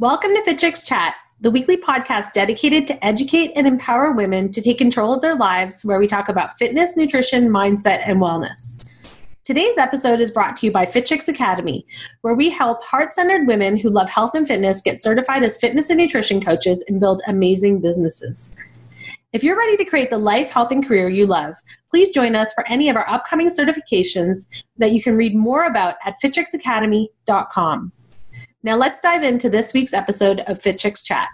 Welcome to Fit Chicks Chat, the weekly podcast dedicated to educate and empower women to take control of their lives, where we talk about fitness, nutrition, mindset, and wellness. Today's episode is brought to you by Fit Chicks Academy, where we help heart centered women who love health and fitness get certified as fitness and nutrition coaches and build amazing businesses. If you're ready to create the life, health, and career you love, please join us for any of our upcoming certifications that you can read more about at fitchicksacademy.com. Now let's dive into this week's episode of Fit Chicks Chat.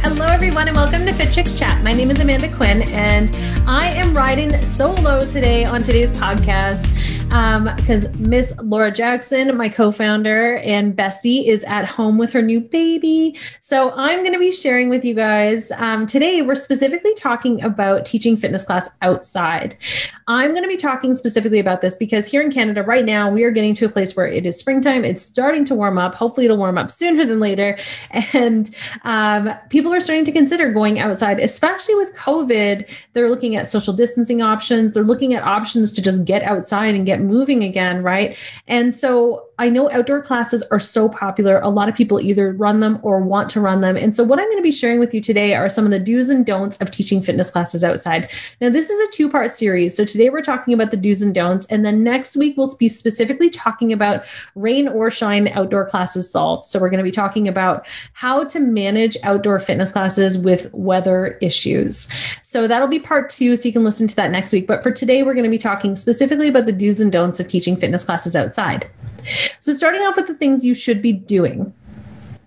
Hello, everyone, and welcome to Fit Chicks Chat. My name is Amanda Quinn, and I am riding solo today on today's podcast because um, Miss Laura Jackson, my co founder and bestie, is at home with her new baby. So I'm going to be sharing with you guys um, today. We're specifically talking about teaching fitness class outside. I'm going to be talking specifically about this because here in Canada right now, we are getting to a place where it is springtime. It's starting to warm up. Hopefully, it'll warm up sooner than later. And um, people are starting to consider going outside, especially with COVID. They're looking at social distancing options. They're looking at options to just get outside and get moving again, right? And so I know outdoor classes are so popular. A lot of people either run them or want to run them. And so, what I'm going to be sharing with you today are some of the do's and don'ts of teaching fitness classes outside. Now, this is a two part series. So, today we're talking about the do's and don'ts. And then next week, we'll be specifically talking about rain or shine outdoor classes solved. So, we're going to be talking about how to manage outdoor fitness classes with weather issues. So, that'll be part two. So, you can listen to that next week. But for today, we're going to be talking specifically about the do's and don'ts of teaching fitness classes outside. So, starting off with the things you should be doing.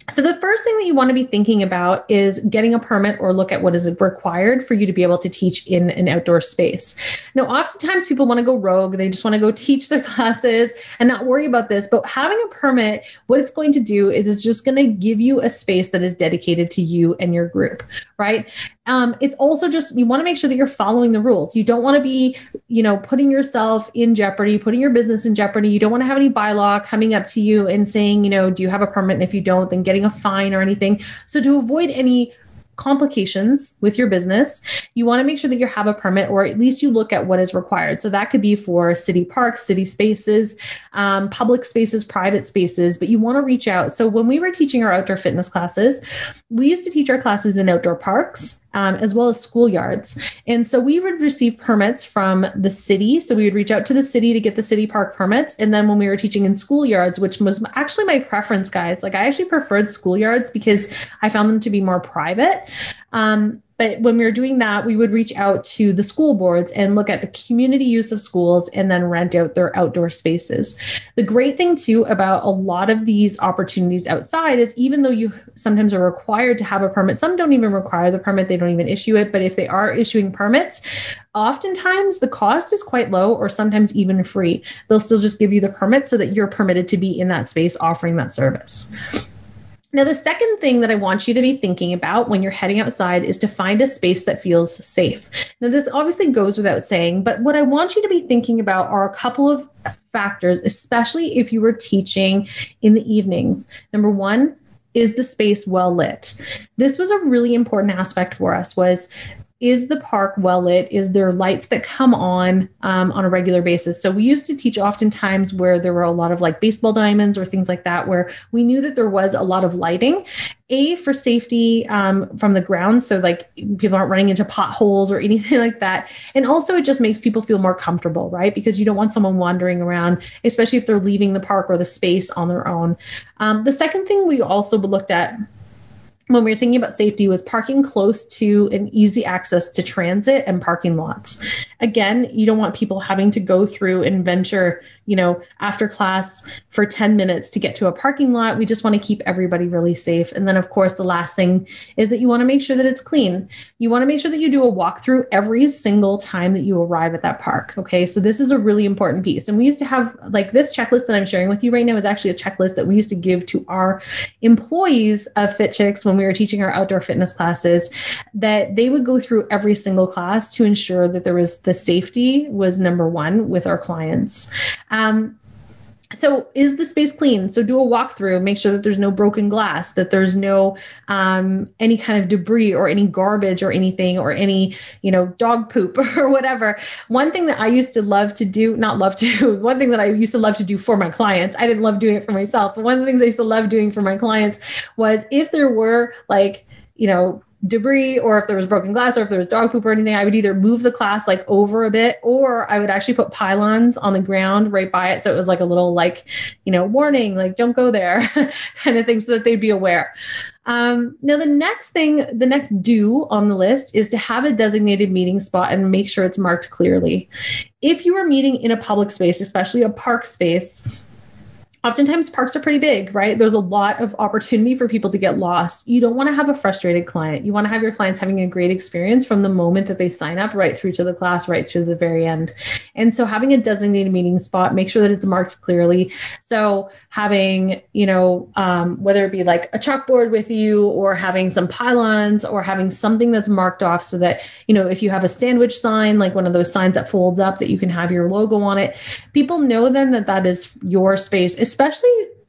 So, the first thing that you want to be thinking about is getting a permit or look at what is required for you to be able to teach in an outdoor space. Now, oftentimes people want to go rogue, they just want to go teach their classes and not worry about this. But having a permit, what it's going to do is it's just going to give you a space that is dedicated to you and your group, right? Um, it's also just you want to make sure that you're following the rules. You don't want to be, you know, putting yourself in jeopardy, putting your business in jeopardy. You don't want to have any bylaw coming up to you and saying, you know, do you have a permit? And if you don't, then getting a fine or anything. So to avoid any complications with your business, you want to make sure that you have a permit or at least you look at what is required. So that could be for city parks, city spaces, um, public spaces, private spaces, but you want to reach out. So when we were teaching our outdoor fitness classes, we used to teach our classes in outdoor parks um, as well as schoolyards. And so we would receive permits from the city. So we would reach out to the city to get the city park permits. And then when we were teaching in schoolyards, which was actually my preference, guys, like I actually preferred schoolyards because I found them to be more private. Um, but when we were doing that, we would reach out to the school boards and look at the community use of schools and then rent out their outdoor spaces. The great thing, too, about a lot of these opportunities outside is even though you sometimes are required to have a permit, some don't even require the permit, they don't even issue it. But if they are issuing permits, oftentimes the cost is quite low or sometimes even free. They'll still just give you the permit so that you're permitted to be in that space offering that service. Now, the second thing that I want you to be thinking about when you're heading outside is to find a space that feels safe. Now, this obviously goes without saying, but what I want you to be thinking about are a couple of factors, especially if you were teaching in the evenings. Number one, is the space well lit? This was a really important aspect for us was is the park well lit? Is there lights that come on um, on a regular basis? So we used to teach oftentimes where there were a lot of like baseball diamonds or things like that where we knew that there was a lot of lighting a for safety um, from the ground so like people aren't running into potholes or anything like that. And also it just makes people feel more comfortable right? Because you don't want someone wandering around especially if they're leaving the park or the space on their own. Um, the second thing we also looked at when we were thinking about safety was parking close to an easy access to transit and parking lots. Again, you don't want people having to go through and venture, you know, after class for 10 minutes to get to a parking lot. We just want to keep everybody really safe. And then, of course, the last thing is that you want to make sure that it's clean. You want to make sure that you do a walkthrough every single time that you arrive at that park. Okay. So, this is a really important piece. And we used to have like this checklist that I'm sharing with you right now is actually a checklist that we used to give to our employees of Fit Chicks we were teaching our outdoor fitness classes that they would go through every single class to ensure that there was the safety was number one with our clients. Um, so is the space clean? So do a walkthrough make sure that there's no broken glass that there's no um, any kind of debris or any garbage or anything or any you know dog poop or whatever. One thing that i used to love to do not love to one thing that i used to love to do for my clients i didn't love doing it for myself but one of the things i used to love doing for my clients was if there were like you know debris or if there was broken glass or if there was dog poop or anything, I would either move the class like over a bit or I would actually put pylons on the ground right by it. So it was like a little like, you know, warning, like don't go there kind of thing so that they'd be aware. Um, now, the next thing, the next do on the list is to have a designated meeting spot and make sure it's marked clearly. If you are meeting in a public space, especially a park space, oftentimes parks are pretty big, right? There's a lot of opportunity for people to get lost. You don't want to have a frustrated client. You want to have your clients having a great experience from the moment that they sign up right through to the class, right through to the very end. And so having a designated meeting spot, make sure that it's marked clearly. So having, you know, um, whether it be like a chalkboard with you or having some pylons or having something that's marked off so that, you know, if you have a sandwich sign, like one of those signs that folds up that you can have your logo on it, people know then that that is your space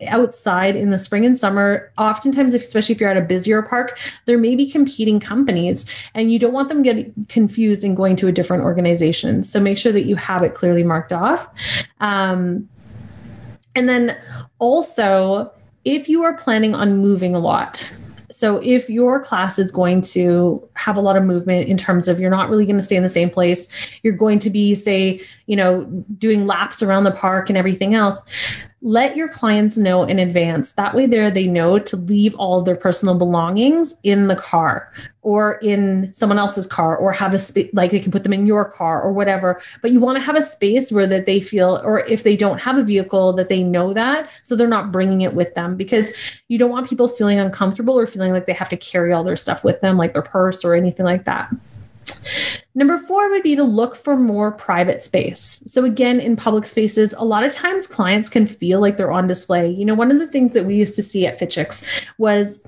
outside in the spring and summer oftentimes especially if you're at a busier park there may be competing companies and you don't want them getting confused and going to a different organization. So make sure that you have it clearly marked off. Um, and then also if you are planning on moving a lot so if your class is going to have a lot of movement in terms of you're not really going to stay in the same place, you're going to be, say, you know, doing laps around the park and everything else, let your clients know in advance. That way, there they know to leave all their personal belongings in the car or in someone else's car, or have a space like they can put them in your car or whatever. But you want to have a space where that they feel, or if they don't have a vehicle, that they know that, so they're not bringing it with them because you don't want people feeling uncomfortable or feeling like they have to carry all their stuff with them, like their purse or anything like that. Number four would be to look for more private space. So, again, in public spaces, a lot of times clients can feel like they're on display. You know, one of the things that we used to see at FitChicks was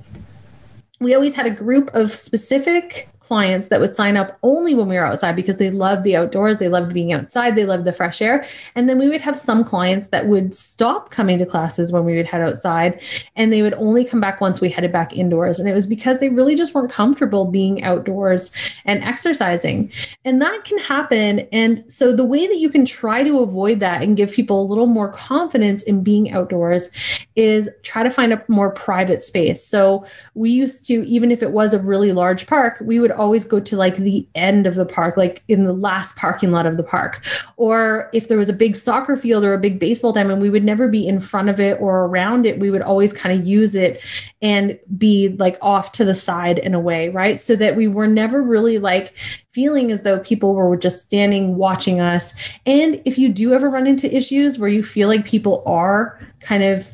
we always had a group of specific clients that would sign up only when we were outside because they loved the outdoors, they loved being outside, they loved the fresh air. And then we would have some clients that would stop coming to classes when we would head outside and they would only come back once we headed back indoors. And it was because they really just weren't comfortable being outdoors and exercising. And that can happen. And so the way that you can try to avoid that and give people a little more confidence in being outdoors is try to find a more private space. So we used to, even if it was a really large park, we would always go to like the end of the park, like in the last parking lot of the park. Or if there was a big soccer field or a big baseball diamond, we would never be in front of it or around it. We would always kind of use it and be like off to the side in a way, right? So that we were never really like feeling as though people were just standing watching us. And if you do ever run into issues where you feel like people are kind of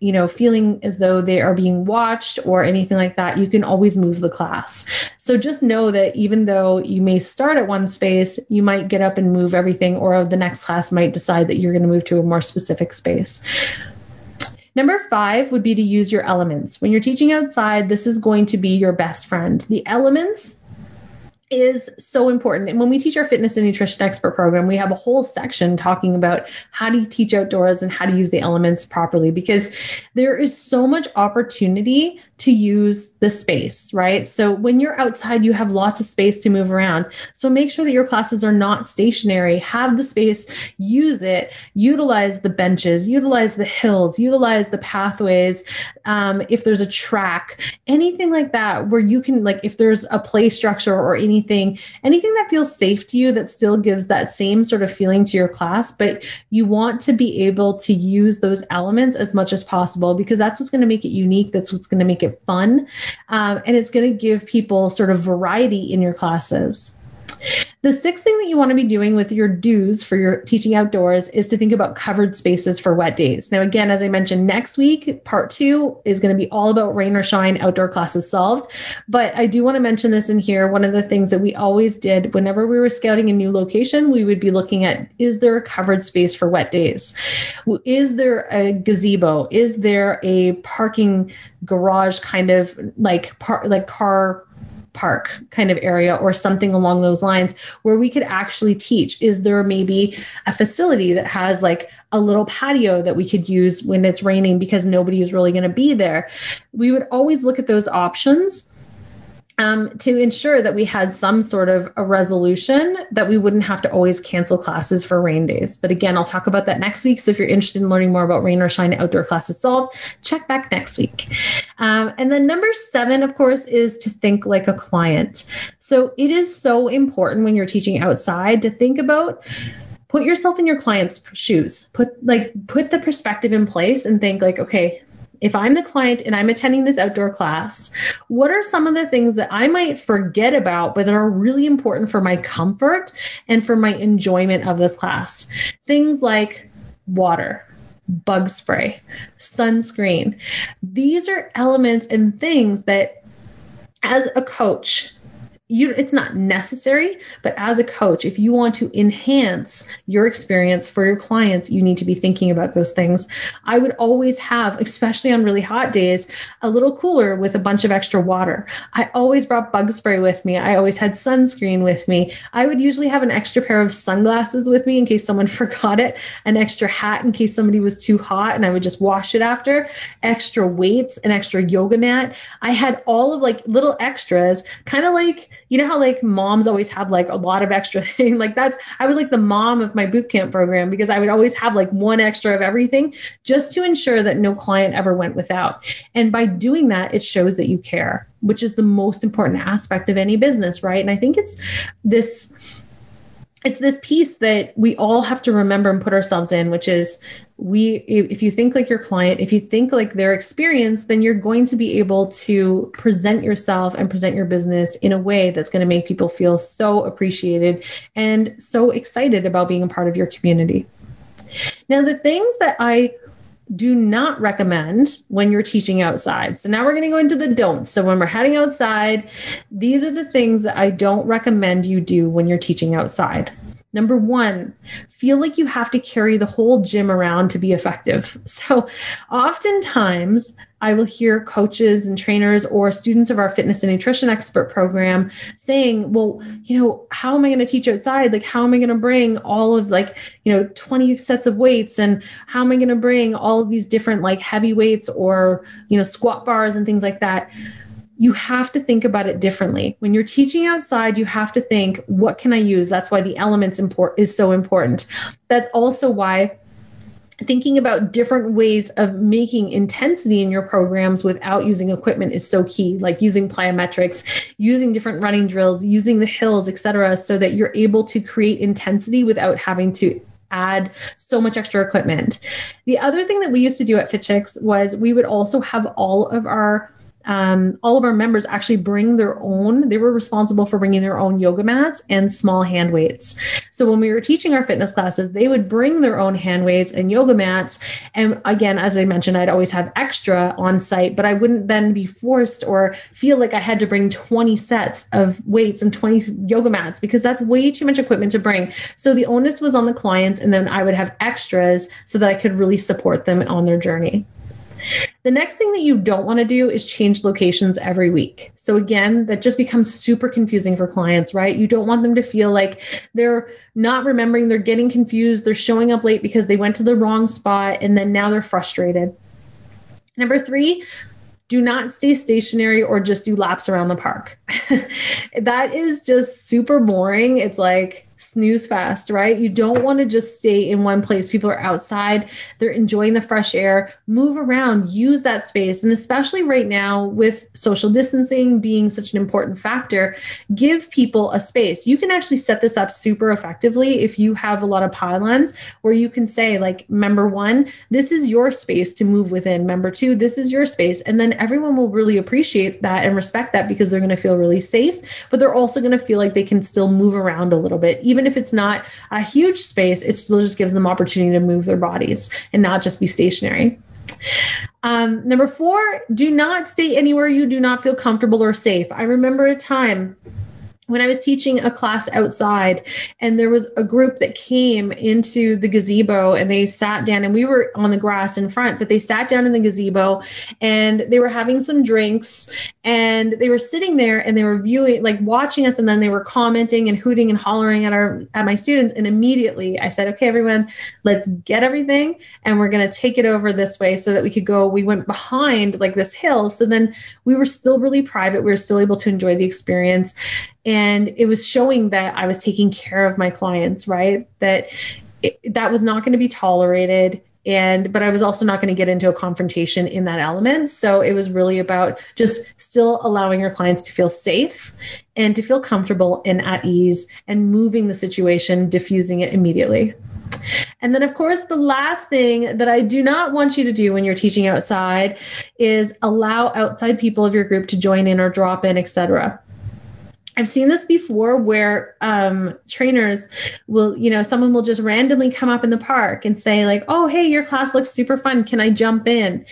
you know, feeling as though they are being watched or anything like that, you can always move the class. So just know that even though you may start at one space, you might get up and move everything, or the next class might decide that you're going to move to a more specific space. Number five would be to use your elements. When you're teaching outside, this is going to be your best friend. The elements is so important. And when we teach our fitness and nutrition expert program, we have a whole section talking about how to teach outdoors and how to use the elements properly because there is so much opportunity to use the space, right? So when you're outside, you have lots of space to move around. So make sure that your classes are not stationary. Have the space, use it, utilize the benches, utilize the hills, utilize the pathways. Um, if there's a track, anything like that, where you can, like, if there's a play structure or anything, anything that feels safe to you that still gives that same sort of feeling to your class, but you want to be able to use those elements as much as possible because that's what's going to make it unique. That's what's going to make it it fun. Um, and it's going to give people sort of variety in your classes. The sixth thing that you want to be doing with your do's for your teaching outdoors is to think about covered spaces for wet days. Now, again, as I mentioned, next week, part two is going to be all about rain or shine outdoor classes solved. But I do want to mention this in here. One of the things that we always did whenever we were scouting a new location, we would be looking at is there a covered space for wet days? Is there a gazebo? Is there a parking garage kind of like par- like car park kind of area or something along those lines where we could actually teach? Is there maybe a facility that has like a little patio that we could use when it's raining because nobody is really going to be there? We would always look at those options um, to ensure that we had some sort of a resolution that we wouldn't have to always cancel classes for rain days. But again, I'll talk about that next week. So if you're interested in learning more about rain or shine outdoor classes solved, check back next week. Um, and then number seven, of course, is to think like a client. So it is so important when you're teaching outside to think about put yourself in your client's shoes put like put the perspective in place and think like okay if I'm the client and I'm attending this outdoor class, what are some of the things that I might forget about, but that are really important for my comfort and for my enjoyment of this class? Things like water, bug spray, sunscreen. These are elements and things that, as a coach, you it's not necessary but as a coach if you want to enhance your experience for your clients you need to be thinking about those things. I would always have especially on really hot days a little cooler with a bunch of extra water. I always brought bug spray with me. I always had sunscreen with me. I would usually have an extra pair of sunglasses with me in case someone forgot it an extra hat in case somebody was too hot and i would just wash it after. Extra weights an extra yoga mat. I had all of like little extras kind of like you know how like moms always have like a lot of extra thing? Like that's i was like the mom of my boot camp program because i would always have like one extra of everything just to ensure that no client ever went without. And by doing that it shows that you care which is the most important aspect of any business right? And i think it's this it's this piece that we all have to remember and put ourselves in which is we if you think like your client if you think like their experience then you're going to be able to present yourself and present your business in a way that's going to make people feel so appreciated and so excited about being a part of your community. Now the things that i do not recommend when you're teaching outside. So now we're going to go into the don'ts. So when we're heading outside, these are the things that I don't recommend you do when you're teaching outside. Number one, feel like you have to carry the whole gym around to be effective. So, oftentimes, I will hear coaches and trainers or students of our fitness and nutrition expert program saying, Well, you know, how am I going to teach outside? Like, how am I going to bring all of like, you know, 20 sets of weights? And how am I going to bring all of these different like heavy weights or, you know, squat bars and things like that? You have to think about it differently. When you're teaching outside, you have to think, what can I use? That's why the elements import is so important. That's also why thinking about different ways of making intensity in your programs without using equipment is so key like using plyometrics using different running drills using the hills etc so that you're able to create intensity without having to add so much extra equipment the other thing that we used to do at FitChicks was we would also have all of our um, all of our members actually bring their own, they were responsible for bringing their own yoga mats and small hand weights. So when we were teaching our fitness classes, they would bring their own hand weights and yoga mats. And again, as I mentioned, I'd always have extra on site, but I wouldn't then be forced or feel like I had to bring 20 sets of weights and 20 yoga mats because that's way too much equipment to bring. So the onus was on the clients, and then I would have extras so that I could really support them on their journey. The next thing that you don't want to do is change locations every week. So, again, that just becomes super confusing for clients, right? You don't want them to feel like they're not remembering, they're getting confused, they're showing up late because they went to the wrong spot, and then now they're frustrated. Number three, do not stay stationary or just do laps around the park. that is just super boring. It's like, snooze fast, right? You don't want to just stay in one place. People are outside, they're enjoying the fresh air. Move around, use that space. And especially right now, with social distancing being such an important factor, give people a space. You can actually set this up super effectively if you have a lot of pylons where you can say, like, member one, this is your space to move within. Member two, this is your space. And then everyone will really appreciate that and respect that because they're going to feel really safe, but they're also going to feel like they can still move around a little bit even if it's not a huge space, it still just gives them opportunity to move their bodies and not just be stationary. Um, number four, do not stay anywhere you do not feel comfortable or safe. I remember a time when I was teaching a class outside, and there was a group that came into the gazebo and they sat down, and we were on the grass in front, but they sat down in the gazebo and they were having some drinks and they were sitting there and they were viewing, like watching us, and then they were commenting and hooting and hollering at our at my students. And immediately I said, "Okay, everyone, let's get everything, and we're to take it over this way so that we could go." We went behind like this hill, so then we were still really private. We were still able to enjoy the experience and it was showing that I was taking care of my clients, right? That it, that was not going to be tolerated and but I was also not going to get into a confrontation in that element. So it was really about just still allowing your clients to feel safe and to feel comfortable and at ease and moving the situation, diffusing it immediately. And then, of course, the last thing that I do not want you to do when you're teaching outside is allow outside people of your group to join in or drop in, etc. I've seen this before where um, trainers will, you know, someone will just randomly come up in the park and say, like, oh, hey, your class looks super fun. Can I jump in?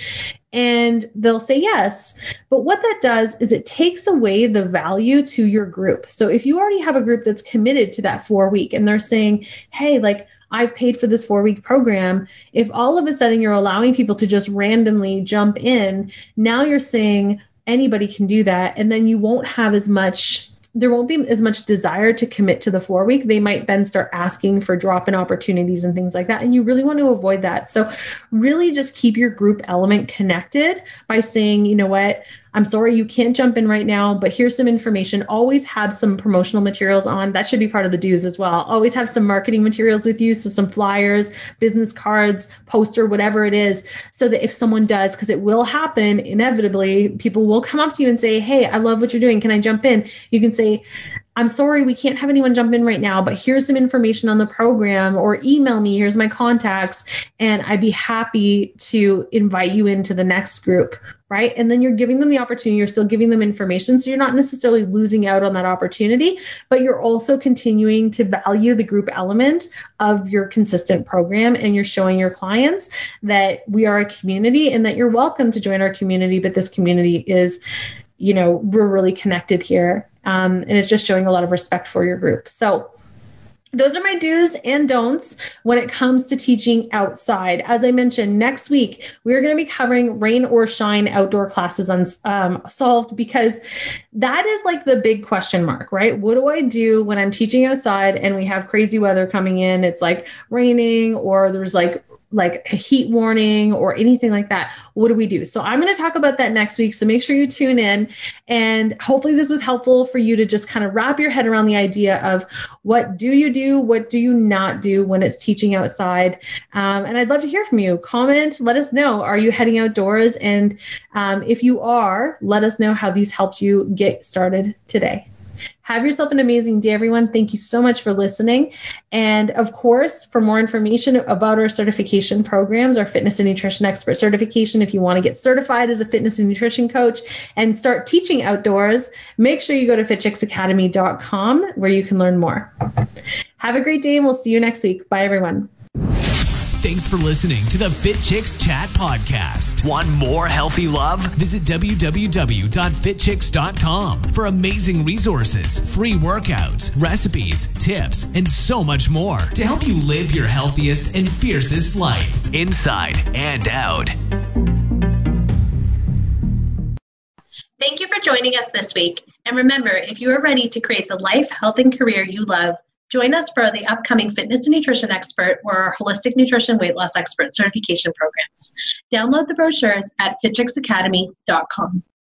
And they'll say yes. But what that does is it takes away the value to your group. So if you already have a group that's committed to that four week and they're saying, hey, like, I've paid for this four week program. If all of a sudden you're allowing people to just randomly jump in, now you're saying anybody can do that. And then you won't have as much there won't be as much desire to commit to the four week. They might then start asking for drop in opportunities and things like that. And you really want to avoid that. So, really just keep your group element connected by saying, you know what, I'm sorry you can't jump in right now, but here's some information. Always have some promotional materials on. That should be part of the do's as well. Always have some marketing materials with you. So, some flyers, business cards, poster, whatever it is, so that if someone does, because it will happen inevitably, people will come up to you and say, Hey, I love what you're doing. Can I jump in? You can say, I'm sorry, we can't have anyone jump in right now, but here's some information on the program or email me. Here's my contacts. And I'd be happy to invite you into the next group. Right. And then you're giving them the opportunity. You're still giving them information. So you're not necessarily losing out on that opportunity, but you're also continuing to value the group element of your consistent program. And you're showing your clients that we are a community and that you're welcome to join our community. But this community is, you know, we're really connected here um, and it's just showing a lot of respect for your group. So, those are my do's and don'ts when it comes to teaching outside. As I mentioned, next week we're going to be covering rain or shine outdoor classes unsolved um, because that is like the big question mark, right? What do I do when I'm teaching outside and we have crazy weather coming in? It's like raining or there's like like a heat warning or anything like that, what do we do? So I'm going to talk about that next week. So make sure you tune in. And hopefully, this was helpful for you to just kind of wrap your head around the idea of what do you do? What do you not do when it's teaching outside? Um, and I'd love to hear from you. Comment, let us know. Are you heading outdoors? And um, if you are, let us know how these helped you get started today. Have yourself an amazing day, everyone. Thank you so much for listening. And of course, for more information about our certification programs, our fitness and nutrition expert certification, if you want to get certified as a fitness and nutrition coach and start teaching outdoors, make sure you go to fitchicksacademy.com where you can learn more. Have a great day, and we'll see you next week. Bye, everyone. Thanks for listening to the Fit Chicks Chat podcast. Want more healthy love? Visit www.fitchicks.com for amazing resources, free workouts, recipes, tips, and so much more to help you live your healthiest and fiercest life, inside and out. Thank you for joining us this week. And remember, if you are ready to create the life, health, and career you love, Join us for the upcoming Fitness and Nutrition Expert or our Holistic Nutrition Weight Loss Expert certification programs. Download the brochures at fitchicksacademy.com.